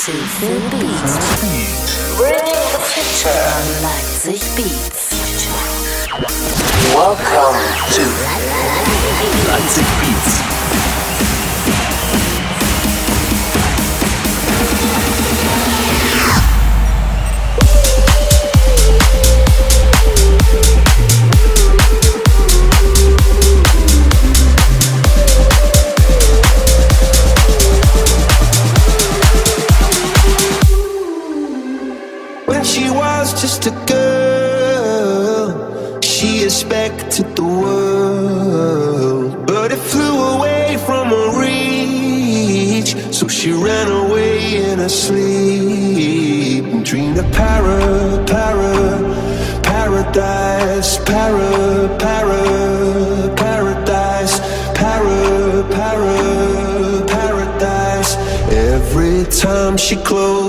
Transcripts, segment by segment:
Into the Beats. Bringing the future. Leipzig Beats. Welcome to Leipzig Beats. she close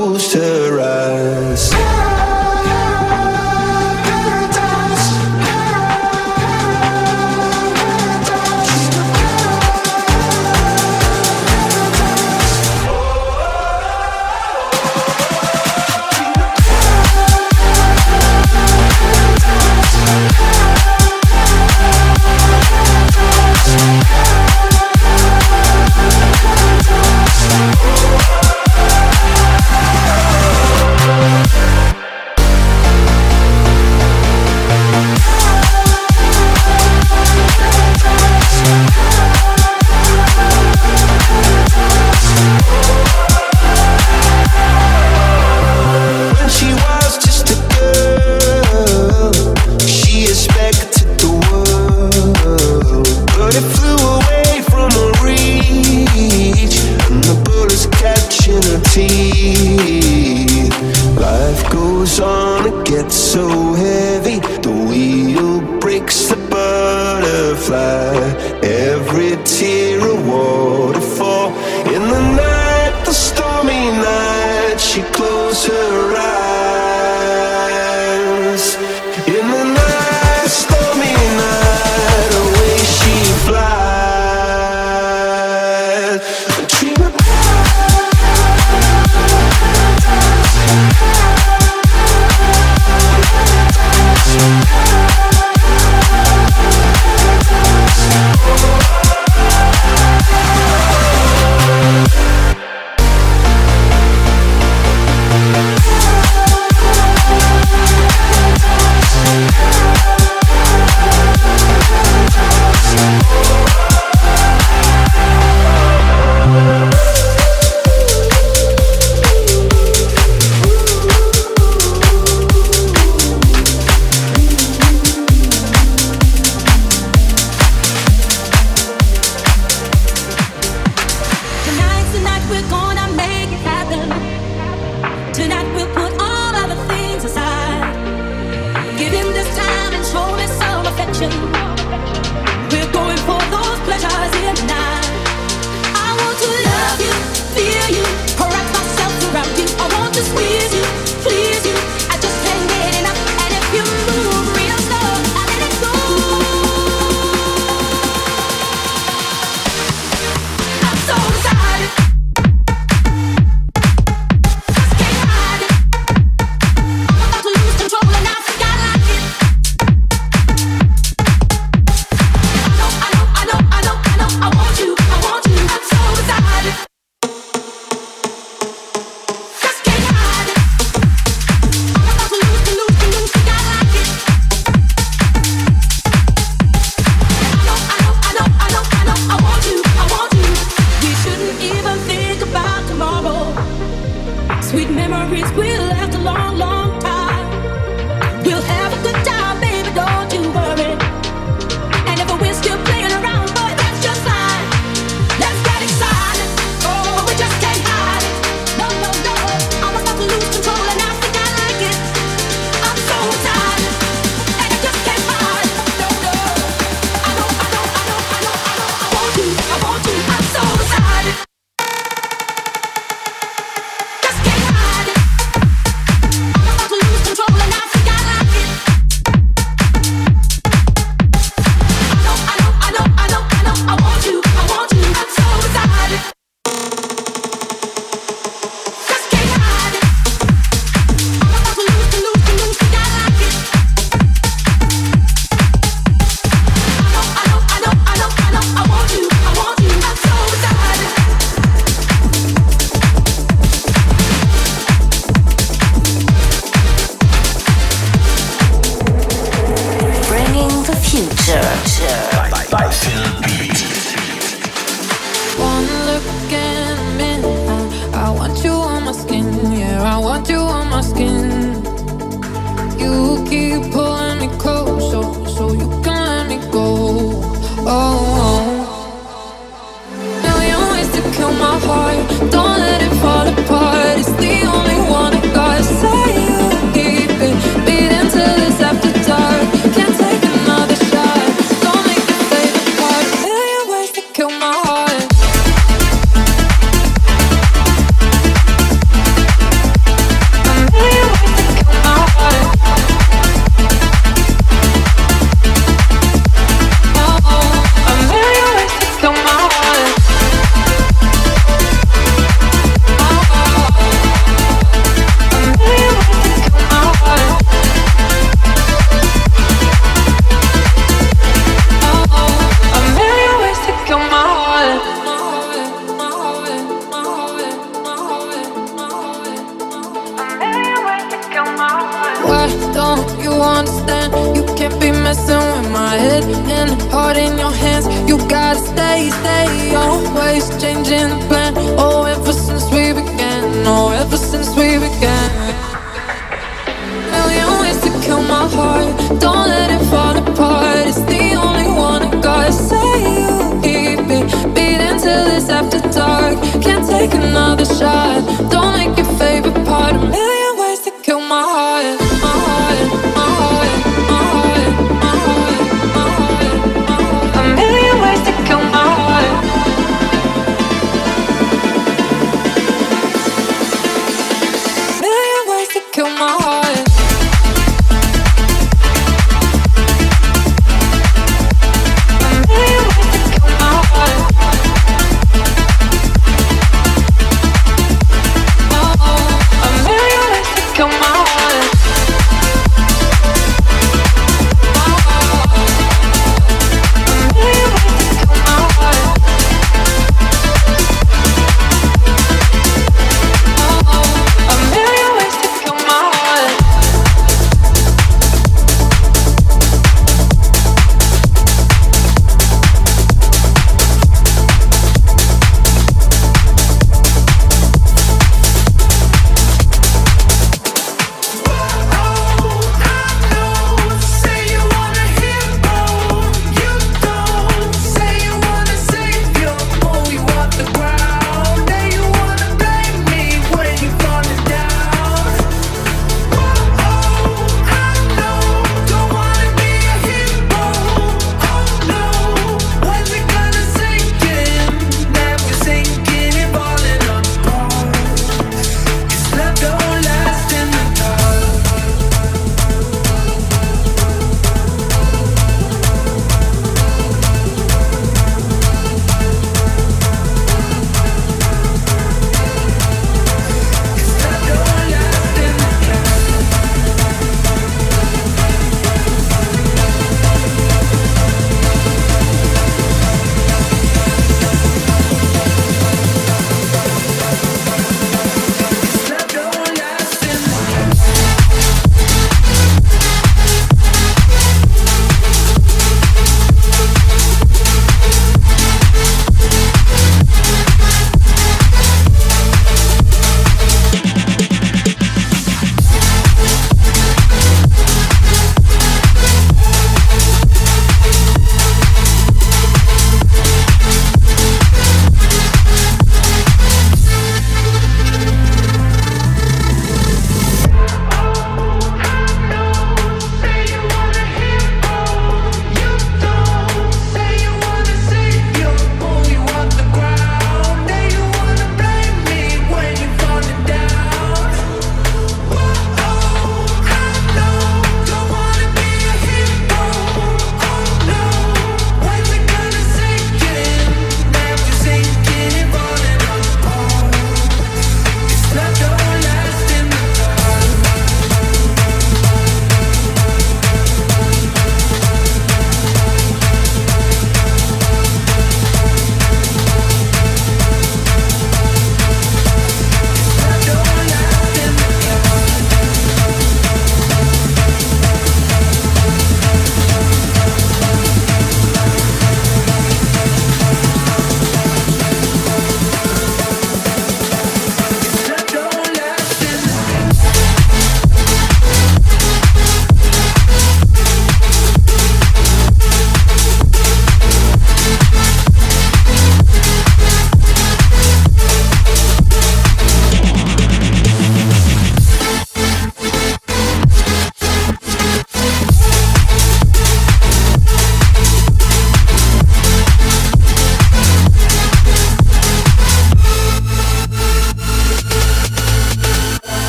we're going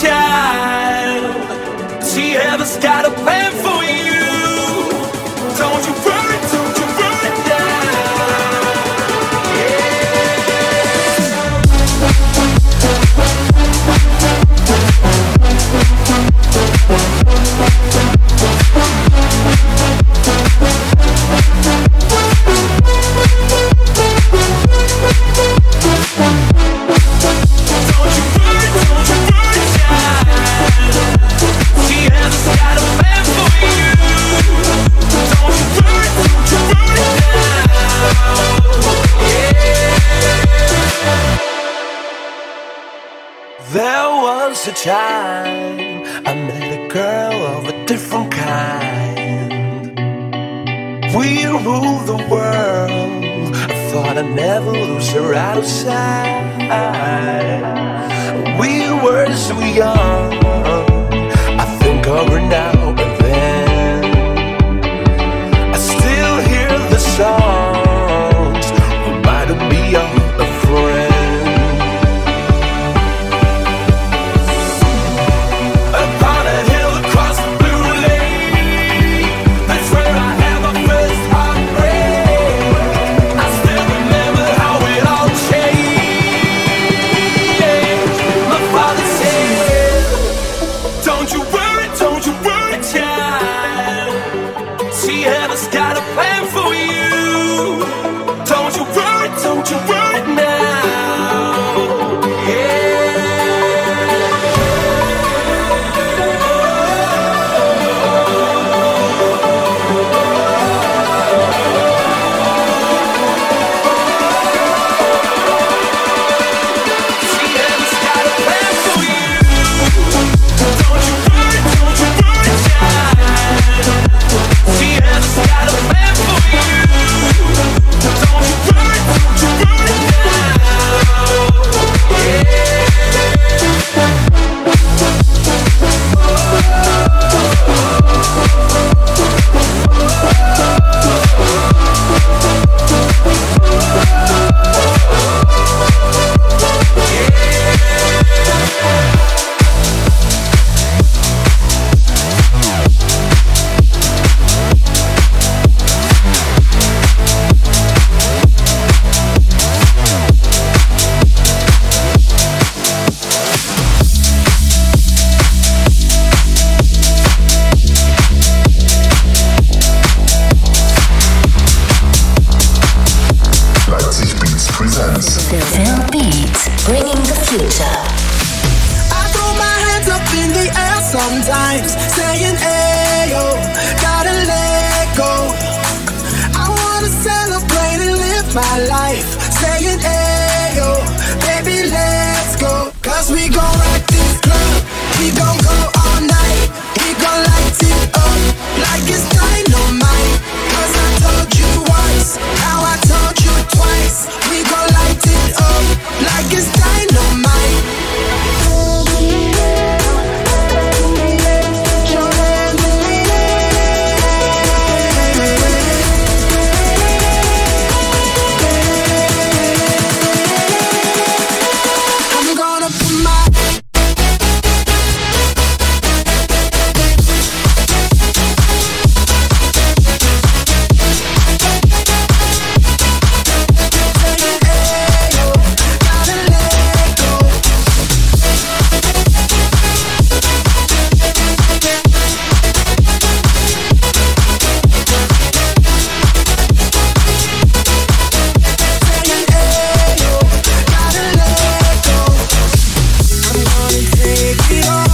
child. She ever's got a plan. a time I met a girl of a different kind. We ruled the world. I thought I'd never lose her outside. We were so young. I think of her now and then. I still hear the song. I'm gonna take it all.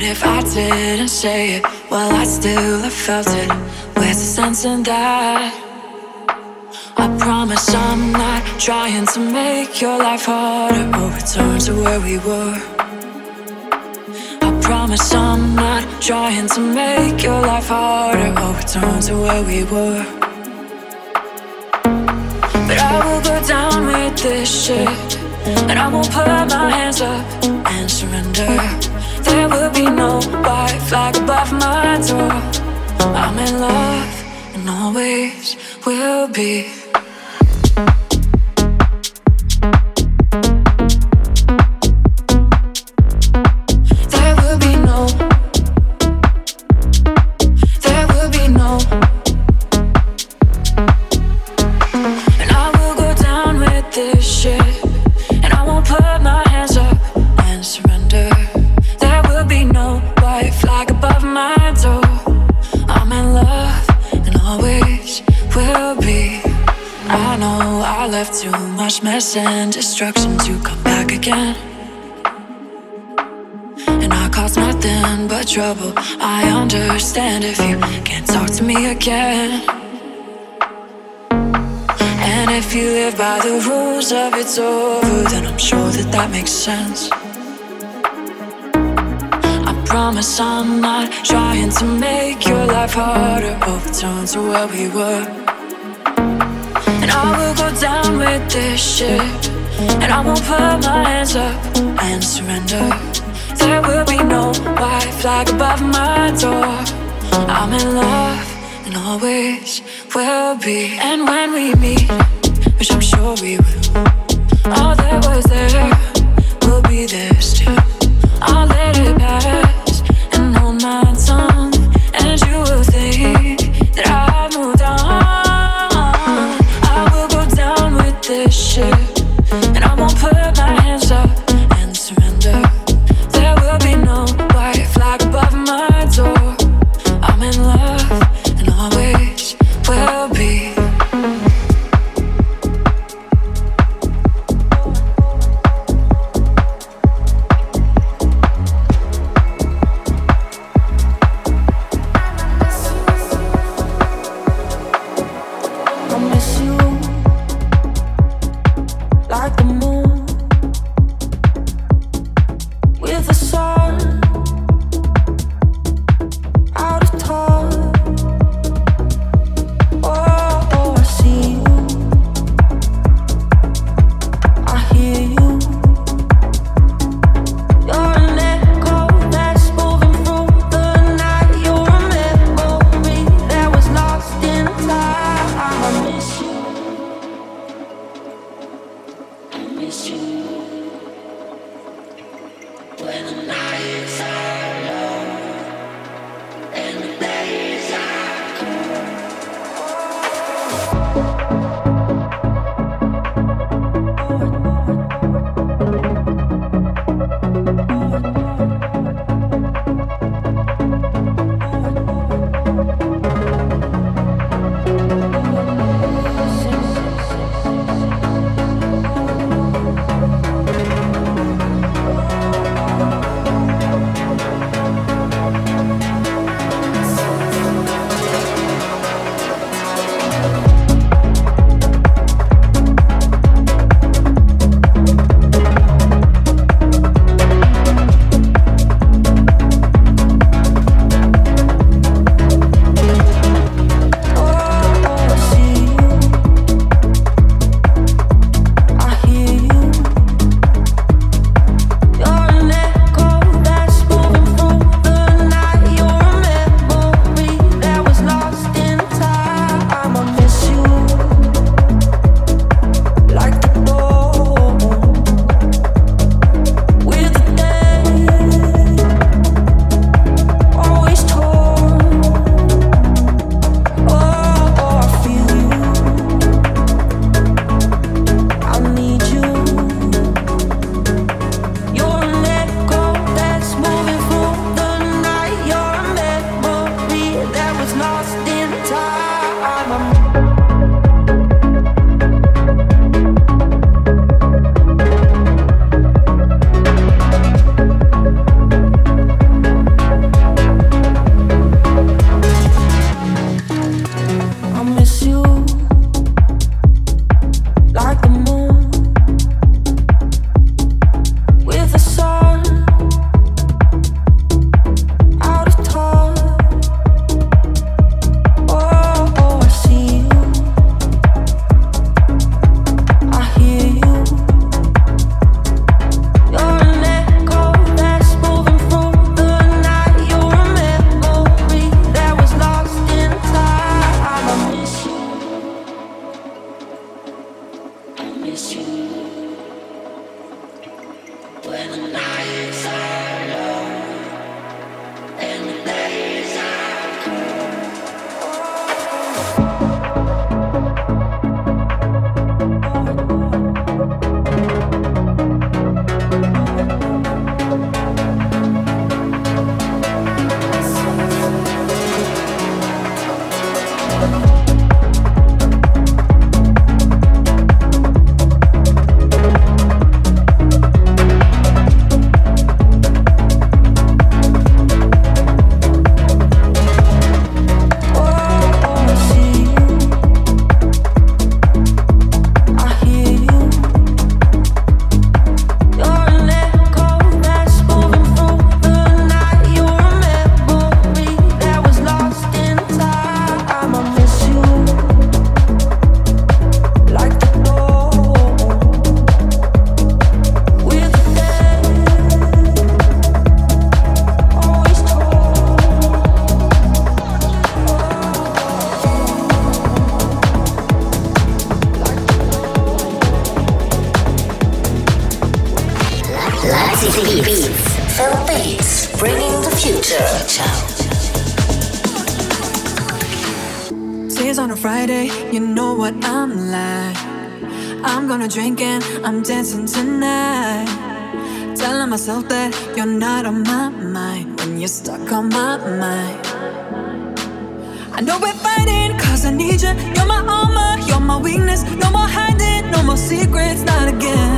But if I didn't say it, well, I still have felt it. Where's the sense in that? I promise I'm not trying to make your life harder or return to where we were. I promise I'm not trying to make your life harder or return to where we were. But I will go down with this shit. And I won't put my hands up and surrender. There will be no white flag above my door. I'm in love and always will be. Trouble. I understand if you can't talk to me again. And if you live by the rules of it's over, then I'm sure that that makes sense. I promise I'm not trying to make your life harder or return to where we were. And I will go down with this shit. And I won't put my hands up and surrender. There will be no white flag above my door. I'm in love and always will be. And when we meet, which I'm sure we will, all that was there will be there still. dancing tonight. Telling myself that you're not on my mind when you're stuck on my mind. I know we're fighting cause I need you. You're my armor, you're my weakness. No more hiding, no more secrets, not again.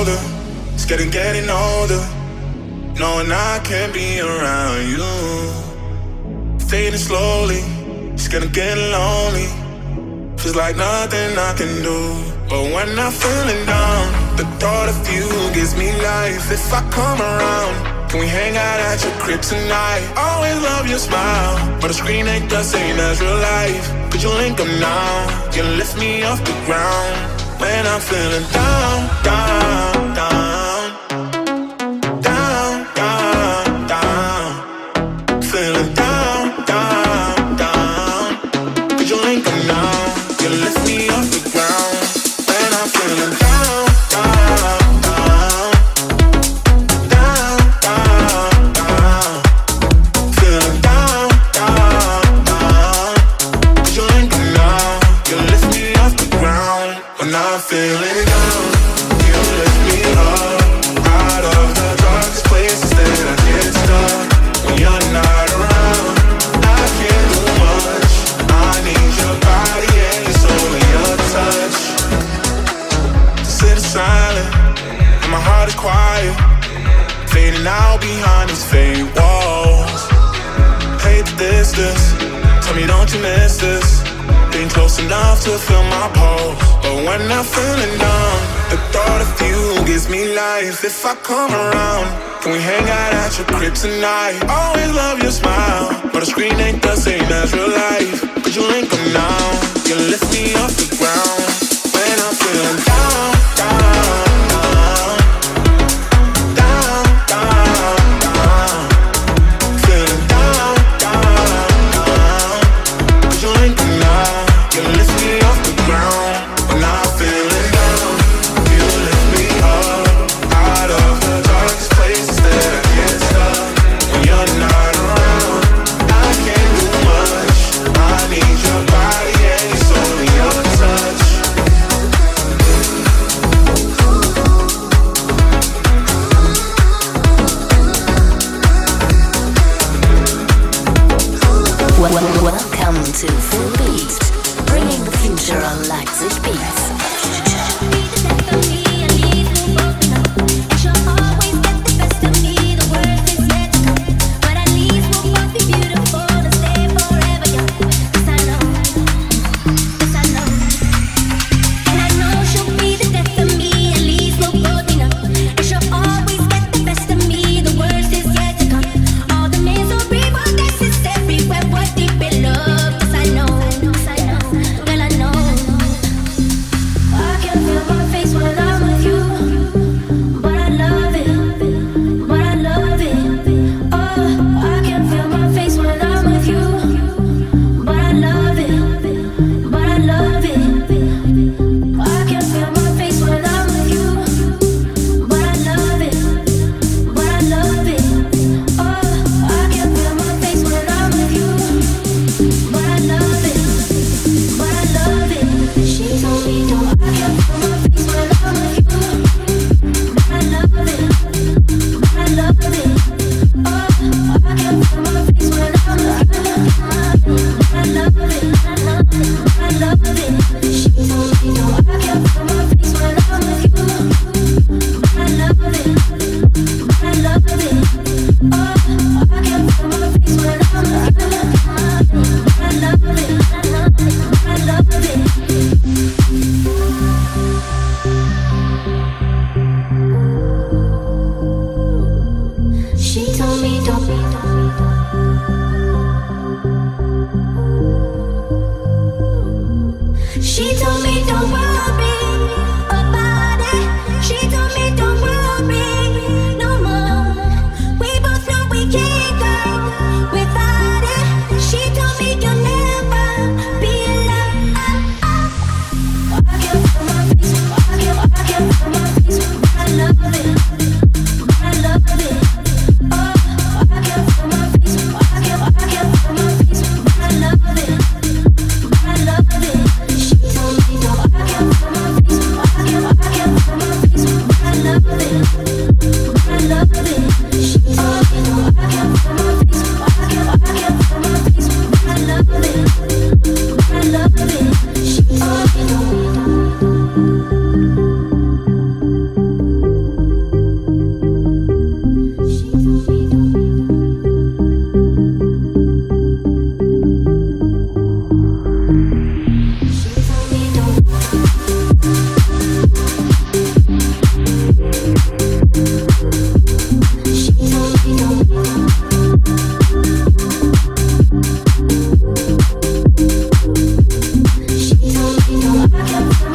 older. Scared of getting older. Knowing I can't be around you. Fading slowly. Scared of getting lonely. Feels like nothing I can do. But when I'm feeling down, the thought of you gives me life. If I come around, can we hang out at your crib tonight? Always love your smile, but the screen ain't the same as real life. Could you link them now? You lift me off the ground when I'm feeling down, down. If I come around, can we hang out at your crib tonight? Always love your smile, but the screen ain't the same as real life. Could you link them now? You lift me off the ground when I'm feeling love.